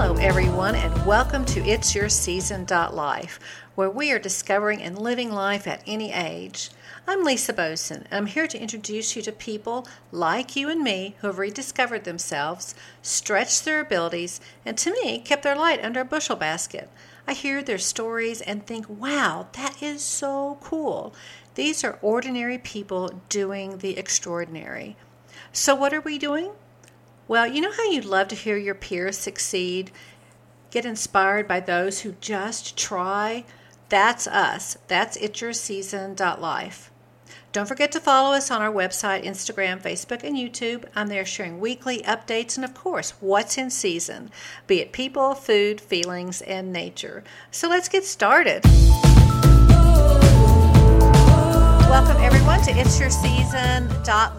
Hello, everyone, and welcome to It's Your Season Life, where we are discovering and living life at any age. I'm Lisa Boson, and I'm here to introduce you to people like you and me who have rediscovered themselves, stretched their abilities, and to me, kept their light under a bushel basket. I hear their stories and think, wow, that is so cool. These are ordinary people doing the extraordinary. So, what are we doing? Well, you know how you'd love to hear your peers succeed? Get inspired by those who just try? That's us. That's It's Your Season Life. Don't forget to follow us on our website, Instagram, Facebook, and YouTube. I'm there sharing weekly updates and, of course, what's in season, be it people, food, feelings, and nature. So let's get started. Welcome, everyone, to It's Your Season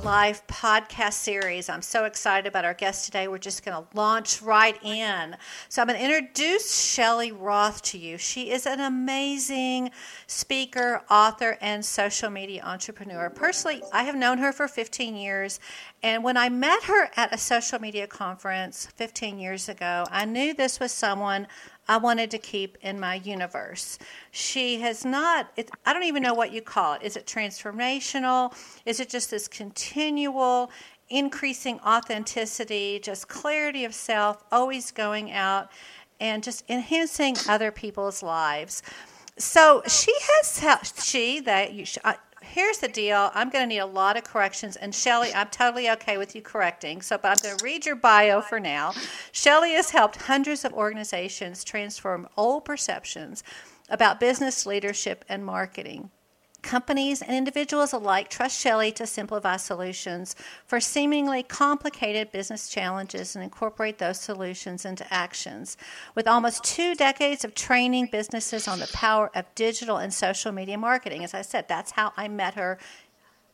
Life podcast series. I'm so excited about our guest today. We're just going to launch right in. So, I'm going to introduce Shelley Roth to you. She is an amazing speaker, author, and social media entrepreneur. Personally, I have known her for 15 years. And when I met her at a social media conference 15 years ago, I knew this was someone I wanted to keep in my universe. She has not, it, I don't even know what you call it. Is it transformational? Is it just this continual increasing authenticity, just clarity of self, always going out and just enhancing other people's lives? So she has, she, that you, here's the deal. I'm going to need a lot of corrections. And Shelley, I'm totally okay with you correcting. So, but I'm going to read your bio for now. Shelley has helped hundreds of organizations transform old perceptions about business leadership and marketing. Companies and individuals alike trust Shelley to simplify solutions for seemingly complicated business challenges and incorporate those solutions into actions. With almost two decades of training businesses on the power of digital and social media marketing, as I said, that's how I met her.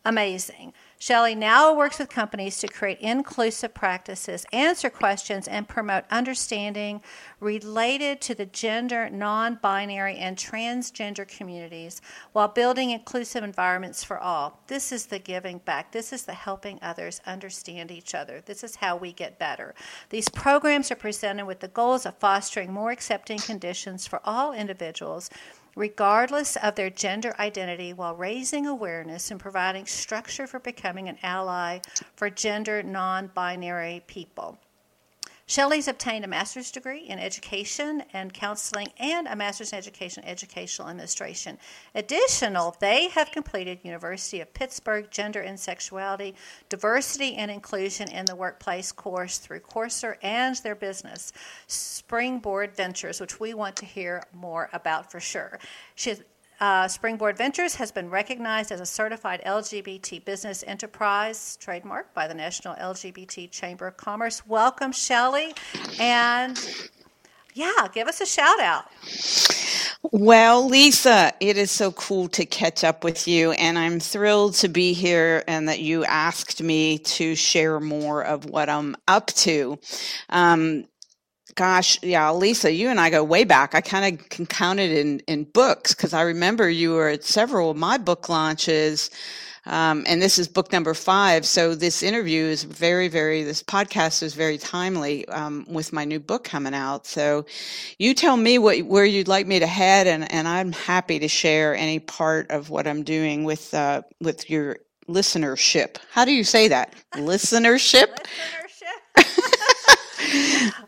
Amazing. Shelley now works with companies to create inclusive practices, answer questions, and promote understanding related to the gender, non binary, and transgender communities while building inclusive environments for all. This is the giving back. This is the helping others understand each other. This is how we get better. These programs are presented with the goals of fostering more accepting conditions for all individuals regardless of their gender identity, while raising awareness and providing structure for becoming an ally for gender non binary people. Shelley's obtained a master's degree in education and counseling and a master's in education educational administration. Additional, they have completed University of Pittsburgh Gender and Sexuality, Diversity and Inclusion in the Workplace course through Coursera and their business, Springboard Ventures, which we want to hear more about for sure. She uh, Springboard Ventures has been recognized as a certified LGBT business enterprise trademark by the National LGBT Chamber of Commerce. Welcome, Shelley. And yeah, give us a shout out. Well, Lisa, it is so cool to catch up with you, and I'm thrilled to be here and that you asked me to share more of what I'm up to. Um, Gosh, yeah, Lisa, you and I go way back. I kind of can count it in, in books because I remember you were at several of my book launches. Um, and this is book number five. So this interview is very, very, this podcast is very timely um, with my new book coming out. So you tell me what where you'd like me to head, and, and I'm happy to share any part of what I'm doing with uh, with your listenership. How do you say that? listenership. listenership.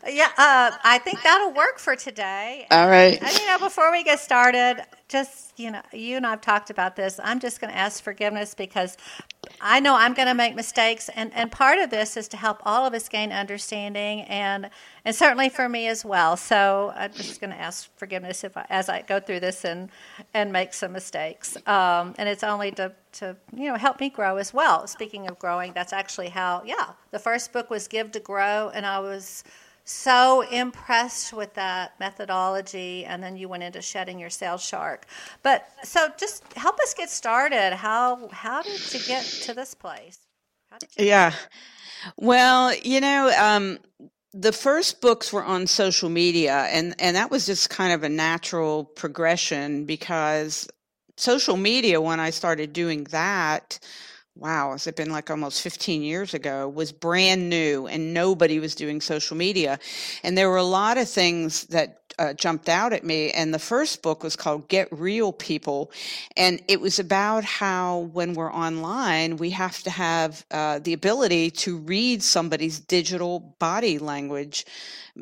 Yeah, uh, I think that'll work for today. All right. And, you know, before we get started, just, you know, you and I have talked about this. I'm just going to ask forgiveness because I know I'm going to make mistakes. And, and part of this is to help all of us gain understanding and, and certainly for me as well. So I'm just going to ask forgiveness if I, as I go through this and, and make some mistakes. Um, and it's only to, to, you know, help me grow as well. Speaking of growing, that's actually how, yeah, the first book was Give to Grow. And I was so impressed with that methodology and then you went into shedding your sales shark. But so just help us get started. How how did you get to this place? Yeah. Well you know um, the first books were on social media and and that was just kind of a natural progression because social media when i started doing that wow, has it been like almost 15 years ago, was brand new and nobody was doing social media. And there were a lot of things that uh, jumped out at me. And the first book was called Get Real People. And it was about how when we're online, we have to have uh, the ability to read somebody's digital body language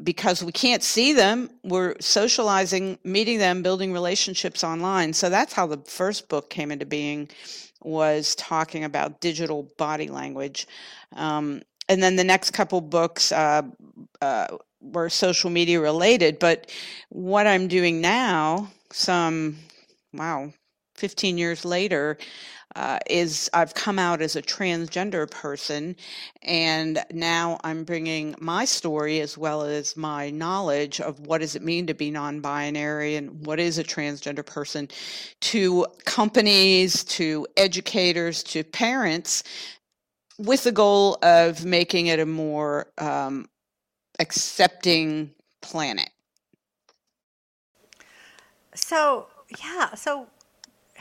because we can't see them. We're socializing, meeting them, building relationships online. So that's how the first book came into being was talking about digital body language. Um, and then the next couple books uh, uh, were social media related. But what I'm doing now, some, wow, 15 years later, uh, is I've come out as a transgender person, and now I'm bringing my story as well as my knowledge of what does it mean to be non-binary and what is a transgender person to companies, to educators, to parents, with the goal of making it a more um, accepting planet. So yeah, so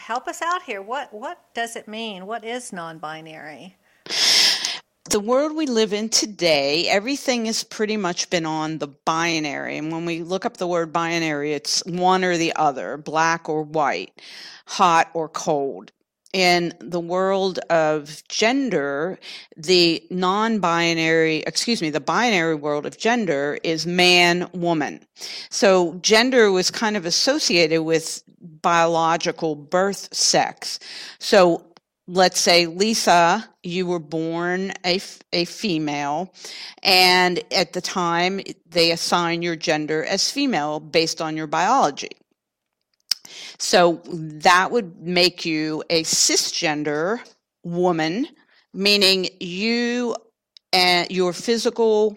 help us out here. What what does it mean? What is non-binary? the world we live in today, everything has pretty much been on the binary. And when we look up the word binary, it's one or the other, black or white, hot or cold. In the world of gender, the non binary, excuse me, the binary world of gender is man, woman. So gender was kind of associated with biological birth sex. So let's say Lisa, you were born a, a female, and at the time they assign your gender as female based on your biology. So that would make you a cisgender woman, meaning you and your physical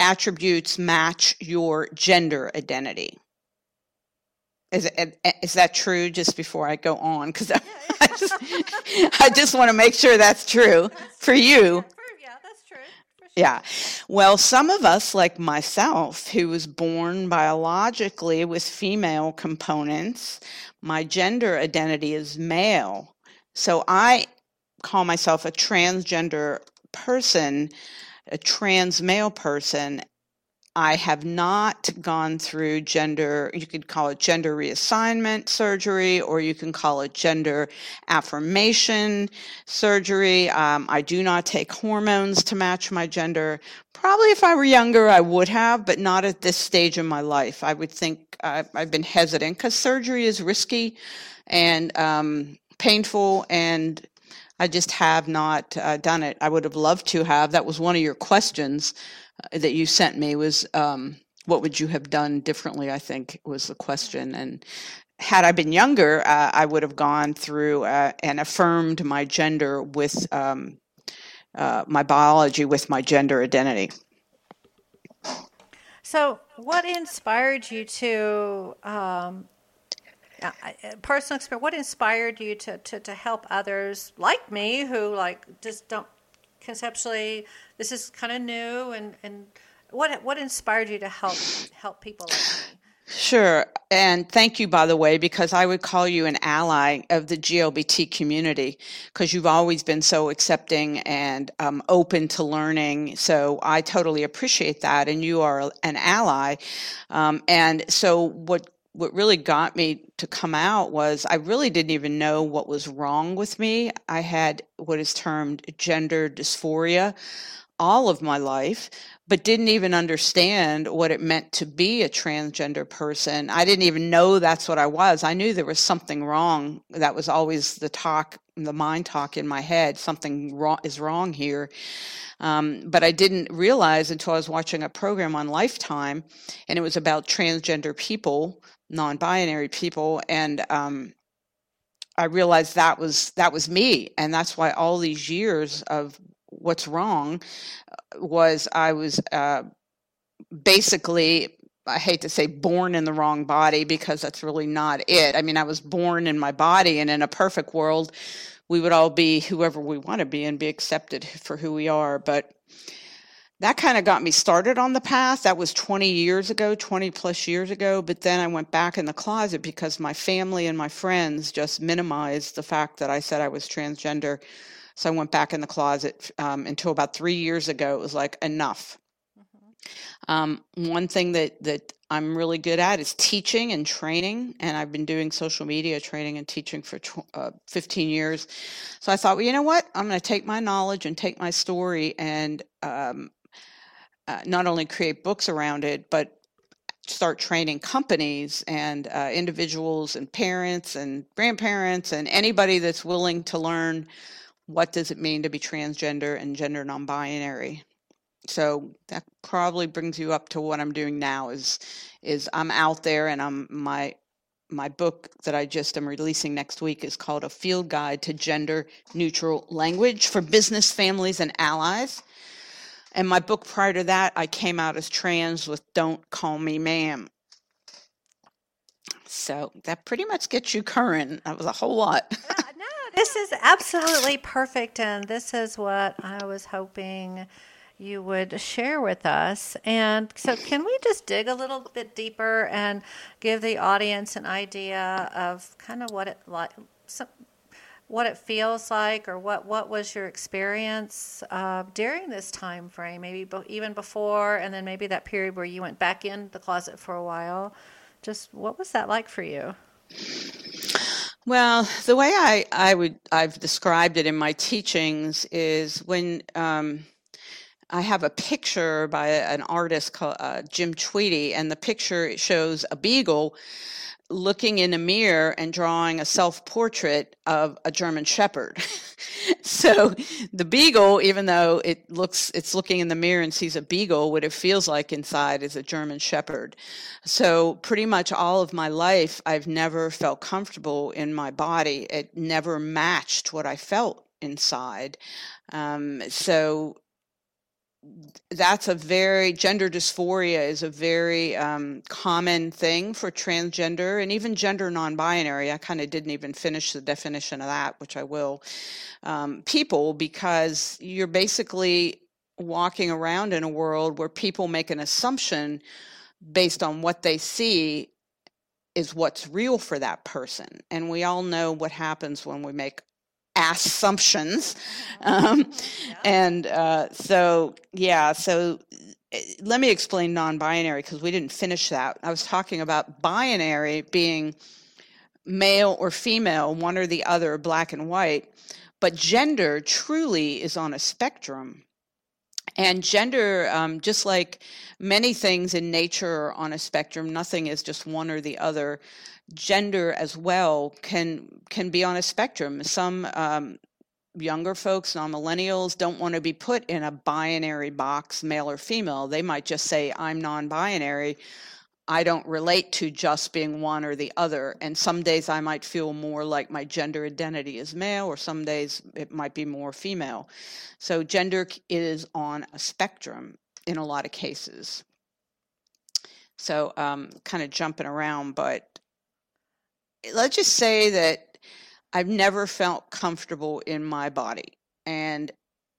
attributes match your gender identity. Is, is that true? Just before I go on, because I, I just I just want to make sure that's true for you. Yeah, that's true. Sure. Yeah. Well, some of us, like myself, who was born biologically with female components, my gender identity is male. So I call myself a transgender person, a trans male person, I have not gone through gender, you could call it gender reassignment surgery, or you can call it gender affirmation surgery. Um, I do not take hormones to match my gender. Probably if I were younger, I would have, but not at this stage in my life. I would think uh, I've been hesitant because surgery is risky and um, painful and I just have not uh, done it. I would have loved to have. That was one of your questions that you sent me was um, what would you have done differently i think was the question. And had i been younger uh, i would have gone through uh, and affirmed my gender with um, uh, my biology with my gender identity. So what inspired you to um, uh, personal experience what inspired you to, to, to help others like me who like just don't conceptually this is kind of new and and what what inspired you to help help people like me Sure. And thank you, by the way, because I would call you an ally of the GLBT community because you've always been so accepting and um, open to learning. So I totally appreciate that. And you are an ally. Um, and so what what really got me to come out was I really didn't even know what was wrong with me. I had what is termed gender dysphoria all of my life, but didn't even understand what it meant to be a transgender person. I didn't even know that's what I was. I knew there was something wrong. That was always the talk, the mind talk in my head. Something wrong is wrong here. Um, but I didn't realize until I was watching a program on Lifetime, and it was about transgender people, non-binary people, and um, I realized that was that was me, and that's why all these years of what's wrong uh, was I was uh, basically I hate to say born in the wrong body because that's really not it. I mean, I was born in my body, and in a perfect world, we would all be whoever we want to be and be accepted for who we are. But that kind of got me started on the path. That was 20 years ago, 20 plus years ago. But then I went back in the closet because my family and my friends just minimized the fact that I said I was transgender So I went back in the closet um, until about three years ago. It was like enough. Mm-hmm. Um, one thing that that I'm really good at is teaching and training, and I've been doing social media training and teaching for uh, 15 years. So I thought, well, you know what? I'm going to take my knowledge and take my story and um, uh, not only create books around it, but start training companies and uh, individuals and parents and grandparents and anybody that's willing to learn what does it mean to be transgender and gender non-binary. So that probably brings you up to what i'm doing now is is i'm out there and i'm my my book that i just am releasing next week is called a field guide to gender neutral language for business families and allies and my book prior to that, I came out as trans with Don't Call Me Ma'am. So that pretty much gets you current. That was a whole lot. no, this is absolutely perfect. And this is what I was hoping you would share with us. And so, can we just dig a little bit deeper and give the audience an idea of kind of what it like? Some, what it feels like or what, what was your experience uh, during this time frame maybe be- even before and then maybe that period where you went back in the closet for a while? Just what was that like for you? Well the way i, I would i've described it in my teachings is when um, I have a picture by an artist called uh, Jim Tweedy, and the picture shows a beagle looking in a mirror and drawing a self portrait of a German Shepherd. so the beagle, even though it looks, it's looking in the mirror and sees a beagle, what it feels like inside is a German Shepherd. So pretty much all of my life, I've never felt comfortable in my body. It never matched what I felt inside. Um, so that's a very gender dysphoria is a very um, common thing for transgender and even gender non-binary. I kind of didn't even finish the definition of that which i will. Um, people because you're basically walking around in a world where people make an assumption based on what they see is what's real for that person. And we all know what happens when we make assumptions. Um. And uh, so, yeah, so eh, let me explain non binary because we didn't finish that. I was talking about binary being male or female, one or the other, black and white. But gender truly is on a spectrum. And gender, um, just like many things in nature are on a spectrum, nothing is just one or the other gender as well can can be on a spectrum. Some um, younger folks, non-millennials, don't want to be put in a binary box, male or female. They might just say, "I'm non-binary." I don't relate to just being one or the other. And some days I might feel more like my gender identity is male, or some days it might be more female. So gender is on a spectrum in a lot of cases. So um, kind of jumping around, but let's just say that I've never felt comfortable in my body. And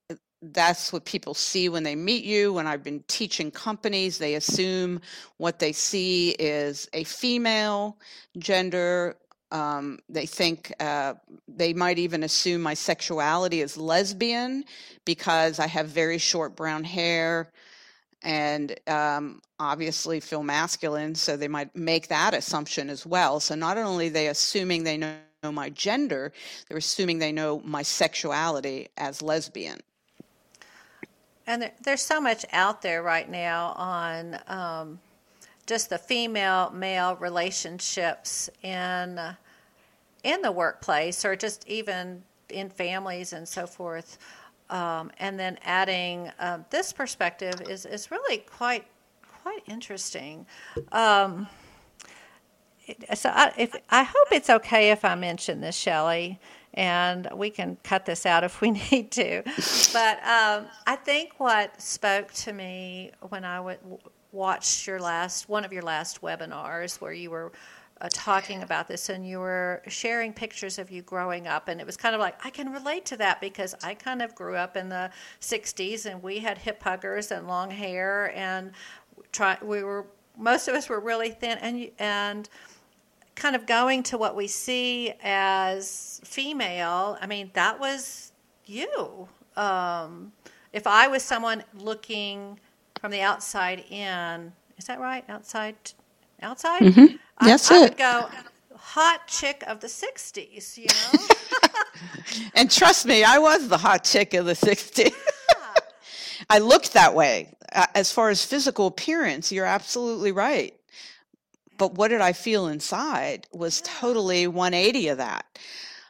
uh, that's what people see when they meet you. When I've been teaching companies, they assume what they see is a female gender. Um, they think uh, they might even assume my sexuality is lesbian because I have very short brown hair and um, obviously feel masculine, so they might make that assumption as well. So not only are they assuming they know my gender, they're assuming they know my sexuality as lesbian. And there, there's so much out there right now on um, just the female male relationships in in the workplace, or just even in families and so forth. Um, and then adding uh, this perspective is, is really quite quite interesting. Um, so I, if, I hope it's okay if I mention this, Shelley, and we can cut this out if we need to. But um, I think what spoke to me when I w- watched your last one of your last webinars, where you were uh, talking about this and you were sharing pictures of you growing up and it was kind of like i can relate to that because i kind of grew up in the 60s and we had hip huggers and long hair and try we were most of us were really thin and and kind of going to what we see as female i mean that was you. Um, if I was someone looking from the outside in, is that right? Outside, outside. Mm-hmm. That's I, it. I would go hot chick of the '60s. You know. and trust me, I was the hot chick of the '60s. I looked that way. As far as physical appearance, you're absolutely right. But what did I feel inside was totally 180 of that.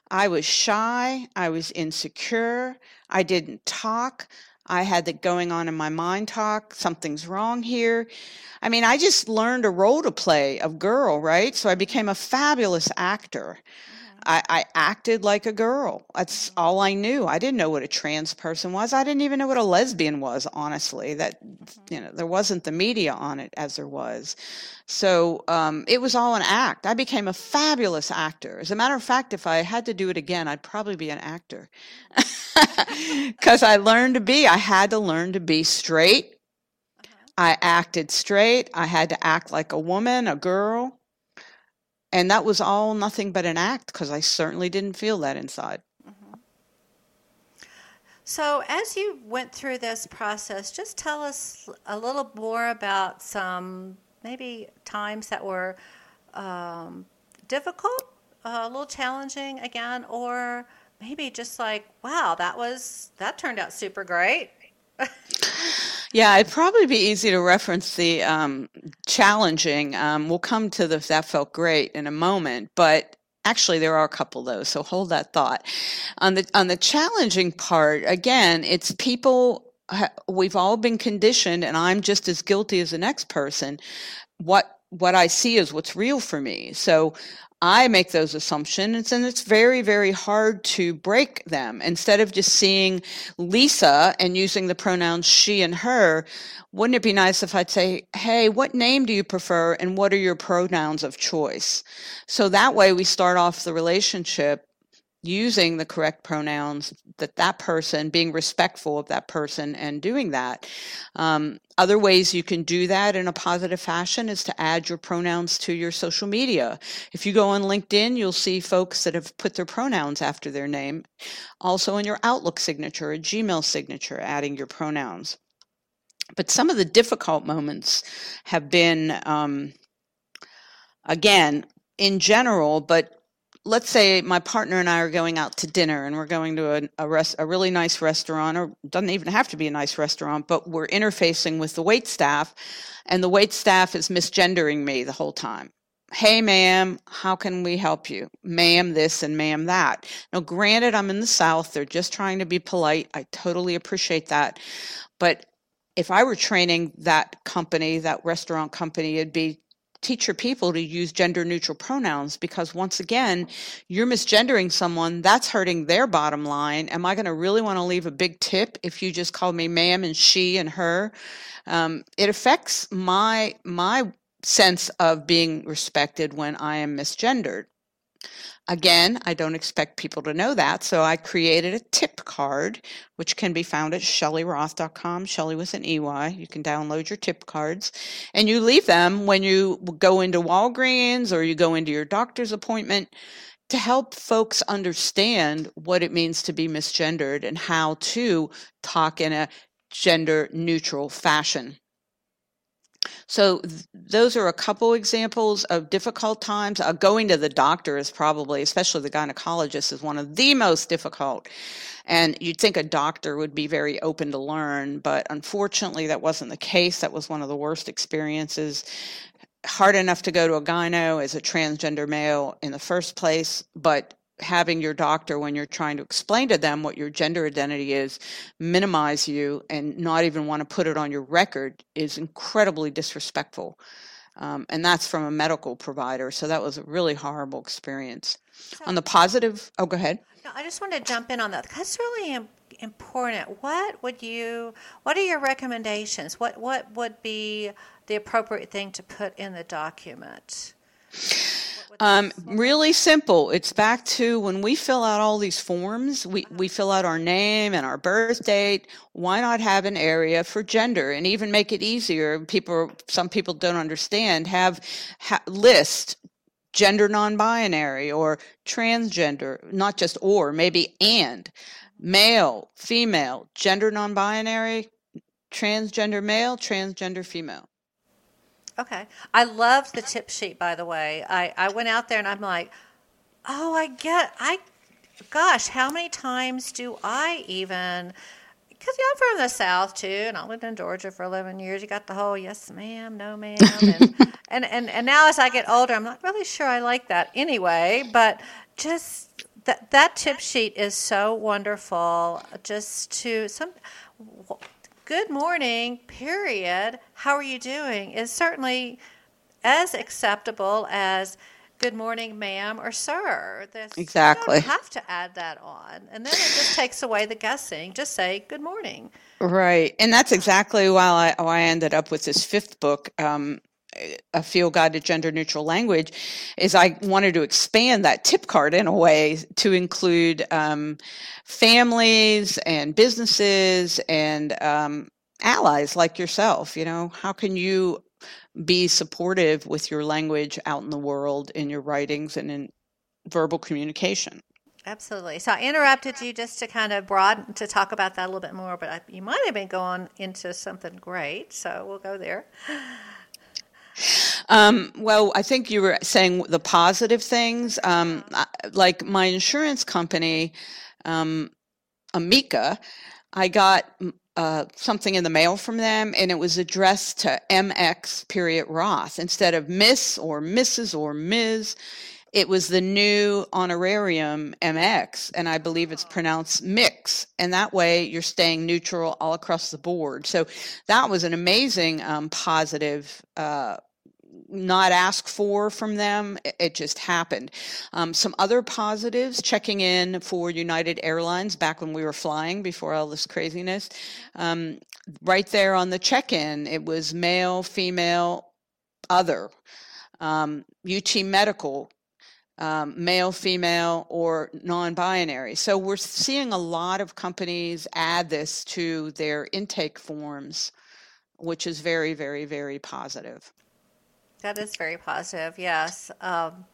I was shy. I was insecure. I didn't talk. I had that going on in my mind talk. Something's wrong here. I mean, I just learned a role to play of girl, right? So I became a fabulous actor. I, I acted like a girl. That's all I knew. I didn't know what a trans person was. I didn't even know what a lesbian was, honestly. That, you know, there wasn't the media on it as there was. So um, it was all an act. I became a fabulous actor. As a matter of fact, if I had to do it again, I'd probably be an actor. Because I learned to be, I had to learn to be straight. I acted straight. I had to act like a woman, a girl. And that was all nothing but an act because I certainly didn't feel that inside. Mm-hmm. So, as you went through this process, just tell us a little more about some maybe times that were um, difficult, uh, a little challenging again, or maybe just like, wow, that was that turned out super great. Yeah, it'd probably be easy to reference the um, challenging. Um, we'll come to the that felt great in a moment, but actually there are a couple those. So hold that thought. On the on the challenging part, again, it's people. We've all been conditioned, and I'm just as guilty as the next person. What what I see is what's real for me. So I make those assumptions and it's very, very hard to break them. Instead of just seeing Lisa and using the pronouns she and her, wouldn't it be nice if I'd say, Hey, what name do you prefer and what are your pronouns of choice? So that way we start off the relationship using the correct pronouns that that person being respectful of that person and doing that. Um, other ways you can do that in a positive fashion is to add your pronouns to your social media. If you go on linkedin you'll see folks that have put their pronouns after their name. Also in your outlook signature a gmail signature adding your pronouns. But some of the difficult moments have been um, again in general but let's say my partner and I are going out to dinner and we're going to a, a, rest, a really nice restaurant, or doesn't even have to be a nice restaurant, but we're interfacing with the wait staff, and the wait staff is misgendering me the whole time. Hey, ma'am, how can we help you? Ma'am, this and ma'am, that. Now, granted, I'm in the South. They're just trying to be polite. I totally appreciate that. But if I were training that company, that restaurant company, it'd be teach your people to use gender neutral pronouns because once again you're misgendering someone that's hurting their bottom line. Am i going to really want to leave a big tip if you just call me ma'am and she and her? Um, it affects my my sense of being respected when i am misgendered Again, I don't expect people to know that, so I created a tip card, which can be found at shelleyroth.com. Shelley with an EY. You can download your tip cards, and you leave them when you go into Walgreens or you go into your doctor's appointment to help folks understand what it means to be misgendered and how to talk in a gender neutral fashion. So th- those are a couple examples of difficult times. Uh, going to the doctor is probably, especially the gynecologist, is one of the most difficult. And you'd think a doctor would be very open to learn, but unfortunately, that wasn't the case. That was one of the worst experiences. Hard enough to go to a gyno as a transgender male in the first place, but having your doctor when you're trying to explain to them what your gender identity is minimize you and not even want to put it on your record is incredibly disrespectful. Um, and that's from a medical provider so that was a really horrible experience. So, on the positive oh go ahead. No, i just want to jump in on that. That's really important. What would you what are your recommendations? What what would be the appropriate thing to put in the document um, really simple. It's back to when we fill out all these forms, we, we fill out our name and our birth date. Why not have an area for gender and even make it easier? People, some people don't understand, have ha, list gender non-binary or transgender, not just or, maybe and. male, female, gender non binary, transgender male, transgender female. Okay. I loved the tip sheet, by the way. I, I went out there and I'm like, oh, I get, I, gosh, how many times do I even, because yeah, I'm from the South too, and I lived in Georgia for 11 years. You got the whole yes, ma'am, no, ma'am. And, and, and, and now as I get older, I'm not really sure I like that anyway, but just that, that tip sheet is so wonderful just to some good morning, period, how are you doing, is certainly as acceptable as good morning, ma'am or sir. There's, exactly. You don't have to add that on. And then it just takes away the guessing. Just say good morning. Right. And that's exactly why I, why I ended up with this fifth book. Um, a field guide to gender neutral language is I wanted to expand that tip card in a way to include um, families and businesses and um, allies like yourself. You know, how can you be supportive with your language out in the world in your writings and in verbal communication? Absolutely. So I interrupted you just to kind of broaden to talk about that a little bit more, but I, you might have been going into something great. So we'll go there. Um, well, I think you were saying the positive things. Um, like my insurance company, um, Amica, I got uh, something in the mail from them, and it was addressed to MX period Roth instead of Miss or Mrs. or Ms. It was the new honorarium MX, and I believe it's pronounced mix. And that way you're staying neutral all across the board. So that was an amazing um, positive uh, not ask for from them. It just happened. Um, some other positives checking in for United Airlines back when we were flying before all this craziness. Um, right there on the check in, it was male, female, other. Um, UT Medical, um, male, female, or non binary. So we're seeing a lot of companies add this to their intake forms, which is very, very, very positive. That is very positive, yes. Um,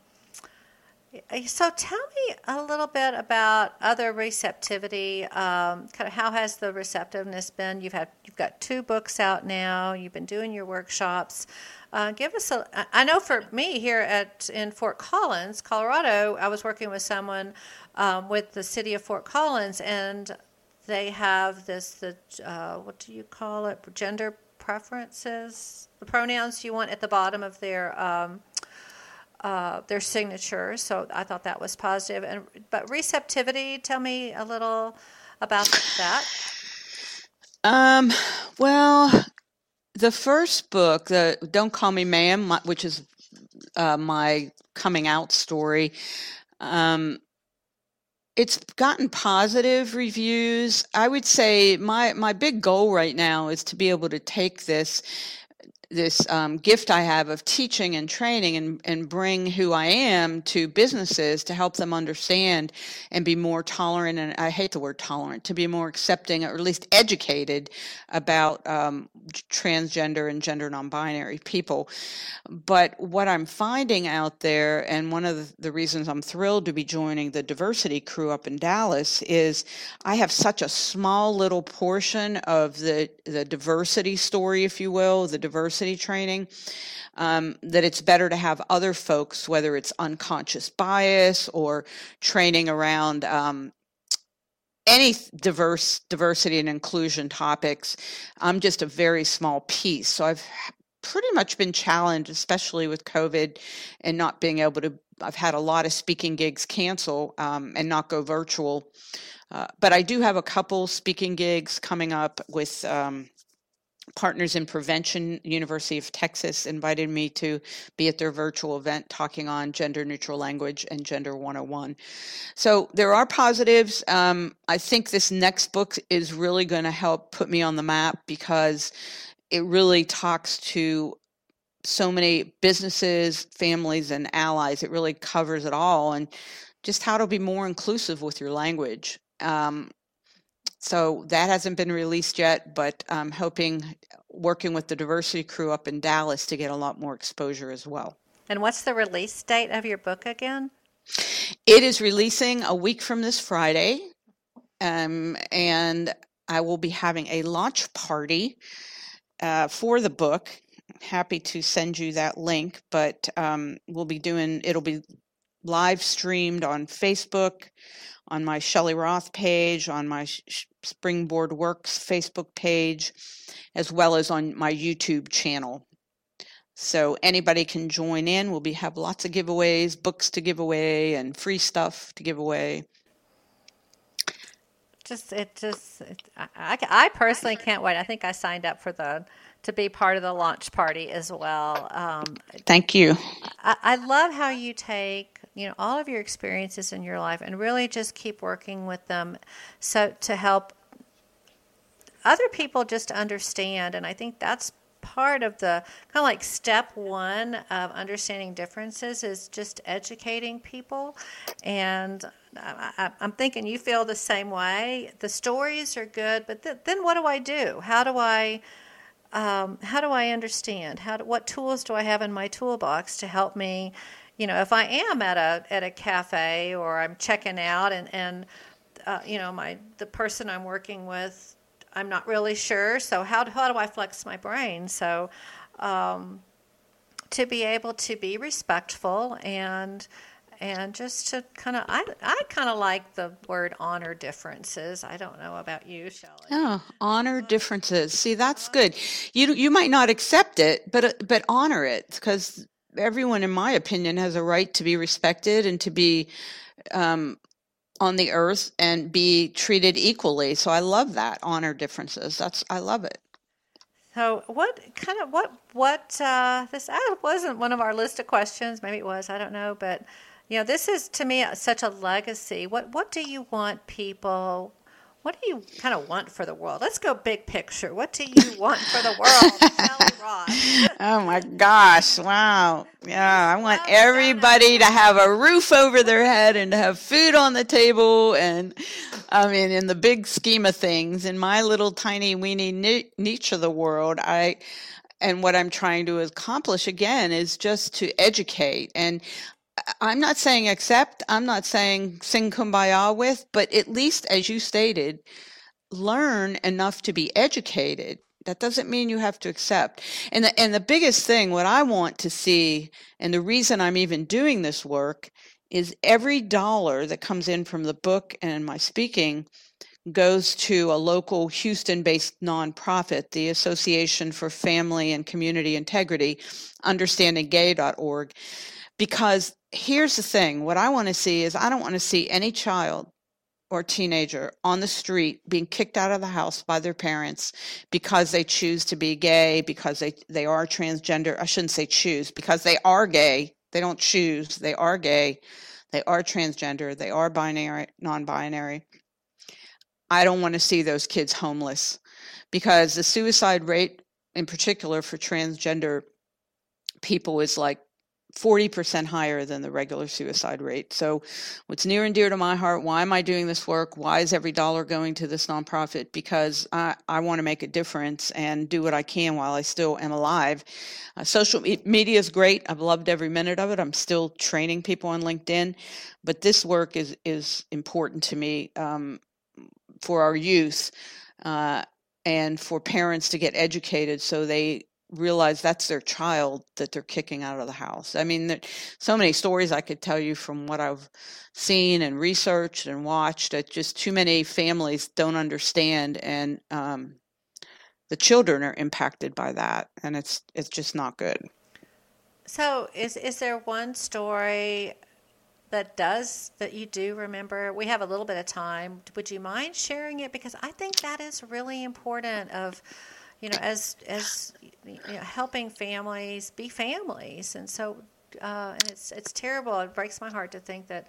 so tell me a little bit about other receptivity. Um, kind of how has the receptiveness been? You've had you've got two books out now. You've been doing your workshops. Uh, give us a. I know for me here at in Fort Collins, Colorado, I was working with someone um, with the city of Fort Collins, and they have this the uh, what do you call it? Gender preferences, the pronouns you want at the bottom of their um, uh, their signature. So I thought that was positive. And but receptivity, tell me a little about that. Um, well, the first book, the "Don't Call Me Ma'am," which is uh, my coming out story. Um, it's gotten positive reviews. I would say my my big goal right now is to be able to take this this um, gift I have of teaching and training and, and bring who I am to businesses to help them understand and be more tolerant. And I hate the word tolerant, to be more accepting or at least educated about um, transgender and gender non binary people. But what I'm finding out there, and one of the, reasons I'm thrilled to be joining the diversity crew up in Dallas, is I have such a small little portion of the, the diversity story, if you will, the diversity training, um, that it's better to have other folks, whether it's unconscious bias or training around um, any diverse diversity and inclusion topics. I'm just a very small piece. So I've pretty much been challenged, especially with COVID and not being able to. I've had a lot of speaking gigs cancel um, and not go virtual. Uh, but I do have a couple speaking gigs coming up with um, Partners in Prevention, University of Texas, invited me to be at their virtual event talking on gender neutral language and gender 101. So there are positives. Um, I think this next book is really going to help put me on the map because it really talks to so many businesses, families, and allies. It really covers it all and just how to be more inclusive with your language. Um, so that hasn't been released yet, but I'm hoping working with the diversity crew up in Dallas to get a lot more exposure as well. And what's the release date of your book again? It is releasing a week from this Friday. um, and I will be having a launch party uh, for the book. Happy to send you that link, but um, we'll be doing it'll be live streamed on Facebook, on my Shelley Roth page, on my Springboard Works Facebook page, as well as on my YouTube channel. So anybody can join in. We'll be have lots of giveaways, books to give away, and free stuff to give away. Just it just it, I, I personally can't wait. I think I signed up for the to be part of the launch party as well. Um, Thank you. I, I love how you take you know all of your experiences in your life and really just keep working with them so to help other people just understand. And i think that's part of the kind of like step one of understanding differences is just educating people. And I, am thinking you feel the same way. The stories are good but th- then what do i do? How do i um, how do i understand? How do, what tools do i have in my toolbox to help me you know, if I am at a at a cafe or I'm checking out and and uh, you know my the person I'm working with, I'm not really sure. So how how do I flex my brain? So um, to be able to be respectful and and just to kind of I, I kind of like the word honor differences i don't know about you shelley oh honor differences see that's good you you might not accept it but but honor it because everyone, in my opinion, has a right to be respected and to be um, on the earth and be treated equally. So I love that honor differences. That's I love it. So what kind of what what uh, this wasn't one of our list of questions. Maybe it was. I don't know, but you know, this is to me such a legacy. What what do you want people what do you kind of want for the world? Let's go big picture. What do you want for the world, oh my gosh! Wow. Yeah, I want everybody to have a roof over their head and to have food on the table. And I mean, in the big scheme of things, in my little tiny weeny niche of the world, I and what I'm trying to accomplish again is just to educate. And I'm not saying accept, I'm not saying sing kumbaya with, but at least, as you stated, learn enough to be educated. That doesn't mean you have to accept. And the, and the biggest thing, what I want to see, and the reason I'm even doing this work, is every dollar that comes in from the book and my speaking goes to a local Houston based nonprofit, the Association for Family and Community Integrity, understandinggay.org because here's the thing what I want to see is I don't want to see any child or teenager on the street being kicked out of the house by their parents because they choose to be gay, because they, they are transgender. I shouldn't say choose, because they are gay. They don't choose, they are gay. They are transgender. They are binary, non binary. I don't want to see those kids homeless because the suicide rate, in particular for transgender people, is like 40% higher than the regular suicide rate. So, what's near and dear to my heart, why am I doing this work? Why is every dollar going to this nonprofit? Because I, I want to make a difference and do what I can while I still am alive. Uh, social media is great. I've loved every minute of it. I'm still training people on LinkedIn, but this work is, is important to me um, for our youth. Uh, and for parents to get educated so they realize that's their child that they're kicking out of the house. I mean, there, so many stories I could tell you from what I've seen and researched and watched. That just too many families don't understand, and um, the children are impacted by that, and it's it's just not good. So, is is there one story that does that you do remember? We have a little bit of time. Would you mind sharing it? Because I think that is really important. Of you know, as as you know, helping families be families, and so uh, and it's it's terrible. It breaks my heart to think that.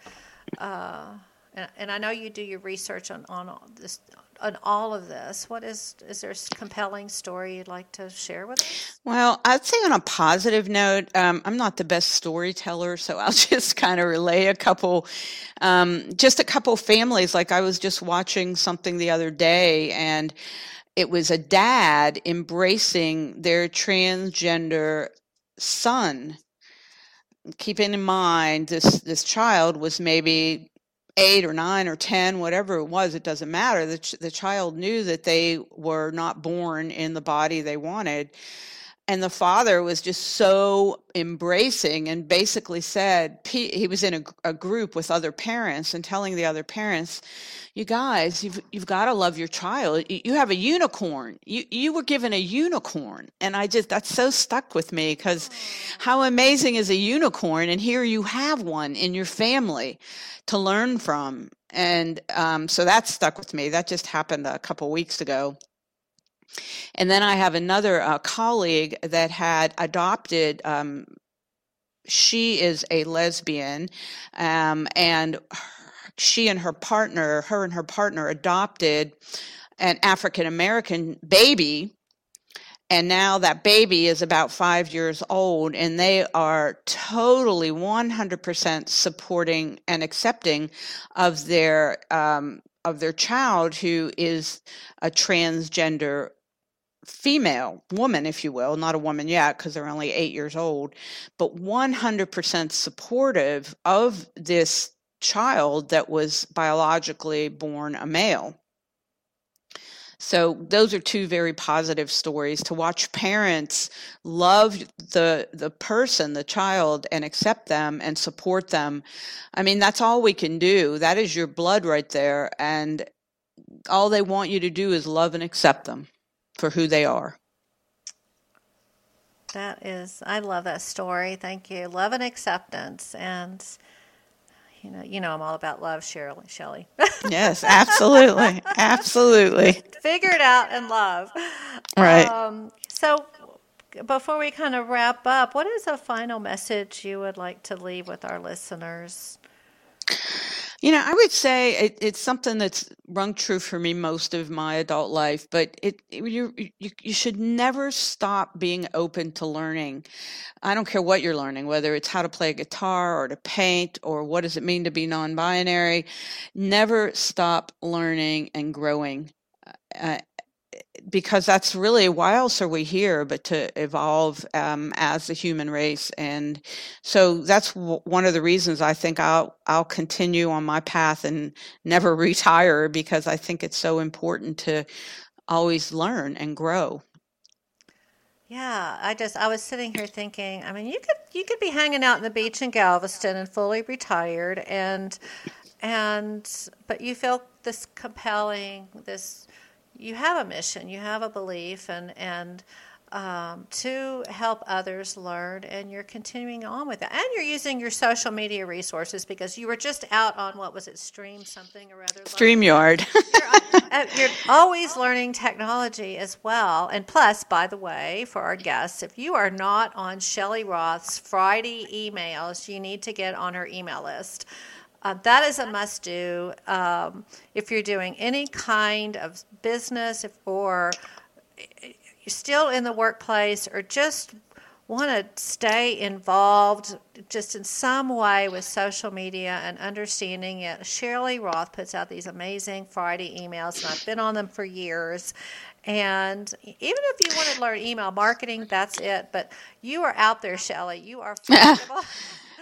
Uh, and, and I know you do your research on on this on all of this. What is is there a compelling story you'd like to share with us? Well, I'd say on a positive note, um, I'm not the best storyteller, so I'll just kind of relay a couple, um, just a couple families. Like I was just watching something the other day, and it was a dad embracing their transgender son keeping in mind this this child was maybe eight or nine or ten, whatever it was, it doesn't matter. The, ch- the child knew that they were not born in the body they wanted. And the father was just so embracing and basically said, he was in a, a group with other parents and telling the other parents, you guys, you've, you've got to love your child. You have a unicorn. You, you were given a unicorn. And I just, that's so stuck with me because how amazing is a unicorn? And here you have one in your family to learn from. And um, so that stuck with me. That just happened a couple weeks ago. And then I have another uh, colleague that had adopted. Um, she is a lesbian, um, and she and her partner, her and her partner, adopted an African American baby and now that baby is about five years old and they are totally 100% supporting and accepting of their um, of their child who is a transgender female woman if you will not a woman yet because they're only eight years old but 100% supportive of this child that was biologically born a male so those are two very positive stories to watch parents love the the person, the child and accept them and support them. I mean, that's all we can do. That is your blood right there and all they want you to do is love and accept them for who they are. That is I love that story. Thank you. Love and acceptance and you know, you know, I'm all about love, Shirley, Shelley. yes, absolutely, absolutely. Figure it out and love. Right. Um, so, before we kind of wrap up, what is a final message you would like to leave with our listeners? You know, I would say it, it's something that's rung true for me most of my adult life, but it, it you, you you should never stop being open to learning. I don't care what you're learning, whether it's how to play a guitar or to paint or what does it mean to be non-binary. Never stop learning and growing. Uh, because that's really why else are we here but to evolve um, as a human race and so that's w- one of the reasons i think i'll i'll continue on my path and never retire because i think it's so important to always learn and grow. Yeah i just i was sitting here thinking i mean you could you could be hanging out on the beach in galveston and fully retired and and but you feel this compelling this you have a mission, you have a belief, and and um, to help others learn, and you're continuing on with it, and you're using your social media resources because you were just out on what was it, Stream something or other. Streamyard. you're, uh, you're always learning technology as well, and plus, by the way, for our guests, if you are not on Shelley Roth's Friday emails, you need to get on her email list. Uh, that is a must do um, if you're doing any kind of business if, or you're still in the workplace or just want to stay involved just in some way with social media and understanding it. Shelley Roth puts out these amazing Friday emails, and I've been on them for years. And even if you want to learn email marketing, that's it. But you are out there, Shelley. You are flexible.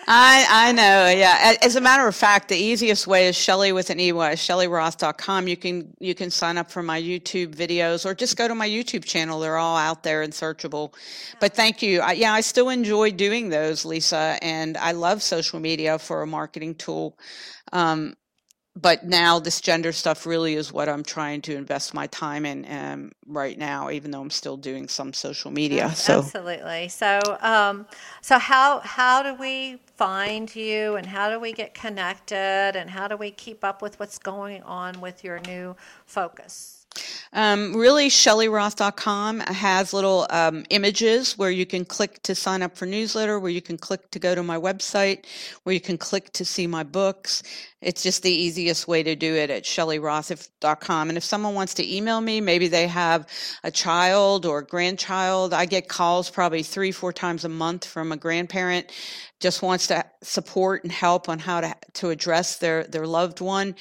I, I know, yeah. As a matter of fact, the easiest way is Shelley with an EY, ShelleyRoth.com. You can you can sign up for my YouTube videos or just go to my YouTube channel. They're all out there and searchable. But thank you. I, yeah, I still enjoy doing those, Lisa, and I love social media for a marketing tool. Um, but now this gender stuff really is what I'm trying to invest my time in um, right now, even though I'm still doing some social media. So absolutely. So, um, so how how do we find you, and how do we get connected, and how do we keep up with what's going on with your new focus? Um, really, ShelleyRoth.com has little um, images where you can click to sign up for newsletter, where you can click to go to my website, where you can click to see my books. It's just the easiest way to do it at ShelleyRoth.com. And if someone wants to email me, maybe they have a child or grandchild. I get calls probably three, four times a month from a grandparent just wants to support and help on how to to address their their loved one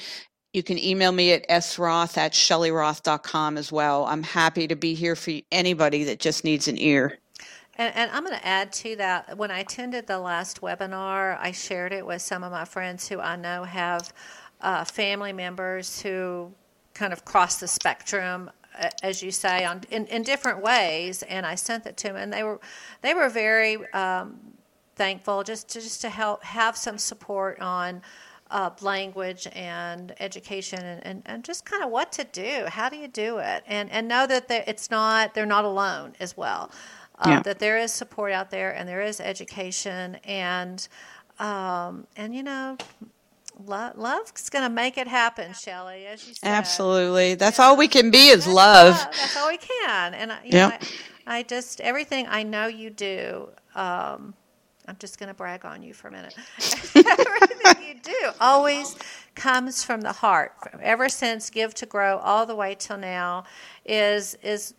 you can email me at sroth at shelleyroth.com as well. I'm happy to be here for anybody that just needs an ear. And, and, I'm going to add to that. When I attended the last webinar, I shared it with some of my friends who I know have uh, family members who kind of cross the spectrum as you say on in, in different ways and i sent that to them and they were they were very um, thankful just to just to help have some support on uh, language and education and, and, and just kind of what to do how do you do it and and know that it's not they're not alone as well uh, yeah. that there is support out there and there is education and um, and you know love, love's going to make it happen, Shelley, as you said. Absolutely. That's all we can be is love. love. That's all we can. And you yep. know, I, I, just, everything I know you do, um, I'm just going to brag on you for a minute. everything you do always comes from the heart. Ever since Give to Grow all the way till now is is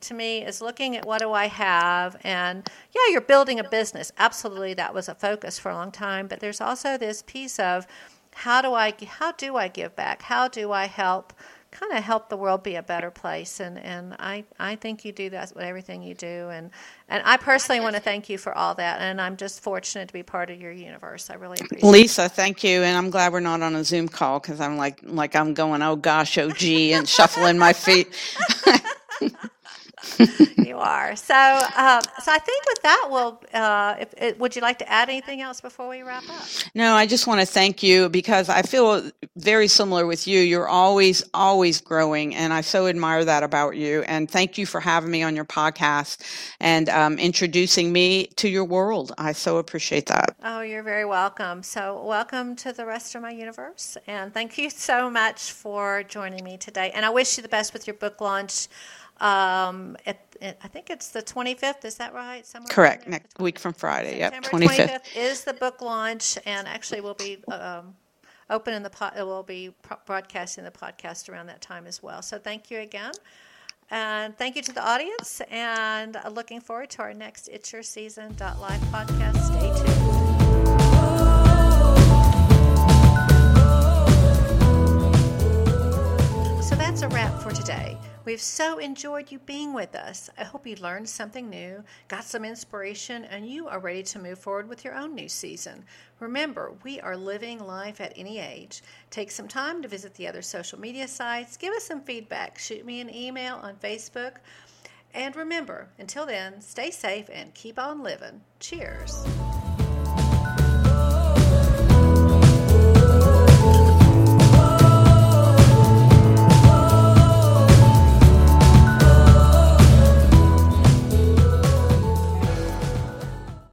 to me is looking at what do I have and yeah you're building a business absolutely that was a focus for a long time but there's also this piece of how do I how do I give back how do I help kind of help the world be a better place and and I I think you do that with everything you do and and I personally want to thank you for all that and I'm just fortunate to be part of your universe I really appreciate Lisa it. thank you and I'm glad we're not on a Zoom call cuz I'm like like I'm going oh gosh oh gee and shuffling my feet you are. So, um, so I think with that, we'll. Uh, if, if, would you like to add anything else before we wrap up? No, I just want to thank you because I feel very similar with you. You're always, always growing, and I so admire that about you. And thank you for having me on your podcast and um, introducing me to your world. I so appreciate that. Oh, you're very welcome. So, welcome to the rest of my universe, and thank you so much for joining me today. And I wish you the best with your book launch. Um, at, at, I think it's the 25th. Is that right? Somewhere Correct. Next week from Friday. September yep. 25th. 25th is the book launch, and actually we'll be um, open in the pod. We'll be broadcasting the podcast around that time as well. So thank you again. And thank you to the audience, and looking forward to our next It's Your Season live podcast. Stay tuned. So that's a wrap for today. We've so enjoyed you being with us. I hope you learned something new, got some inspiration, and you are ready to move forward with your own new season. Remember, we are living life at any age. Take some time to visit the other social media sites, give us some feedback, shoot me an email on Facebook. And remember, until then, stay safe and keep on living. Cheers.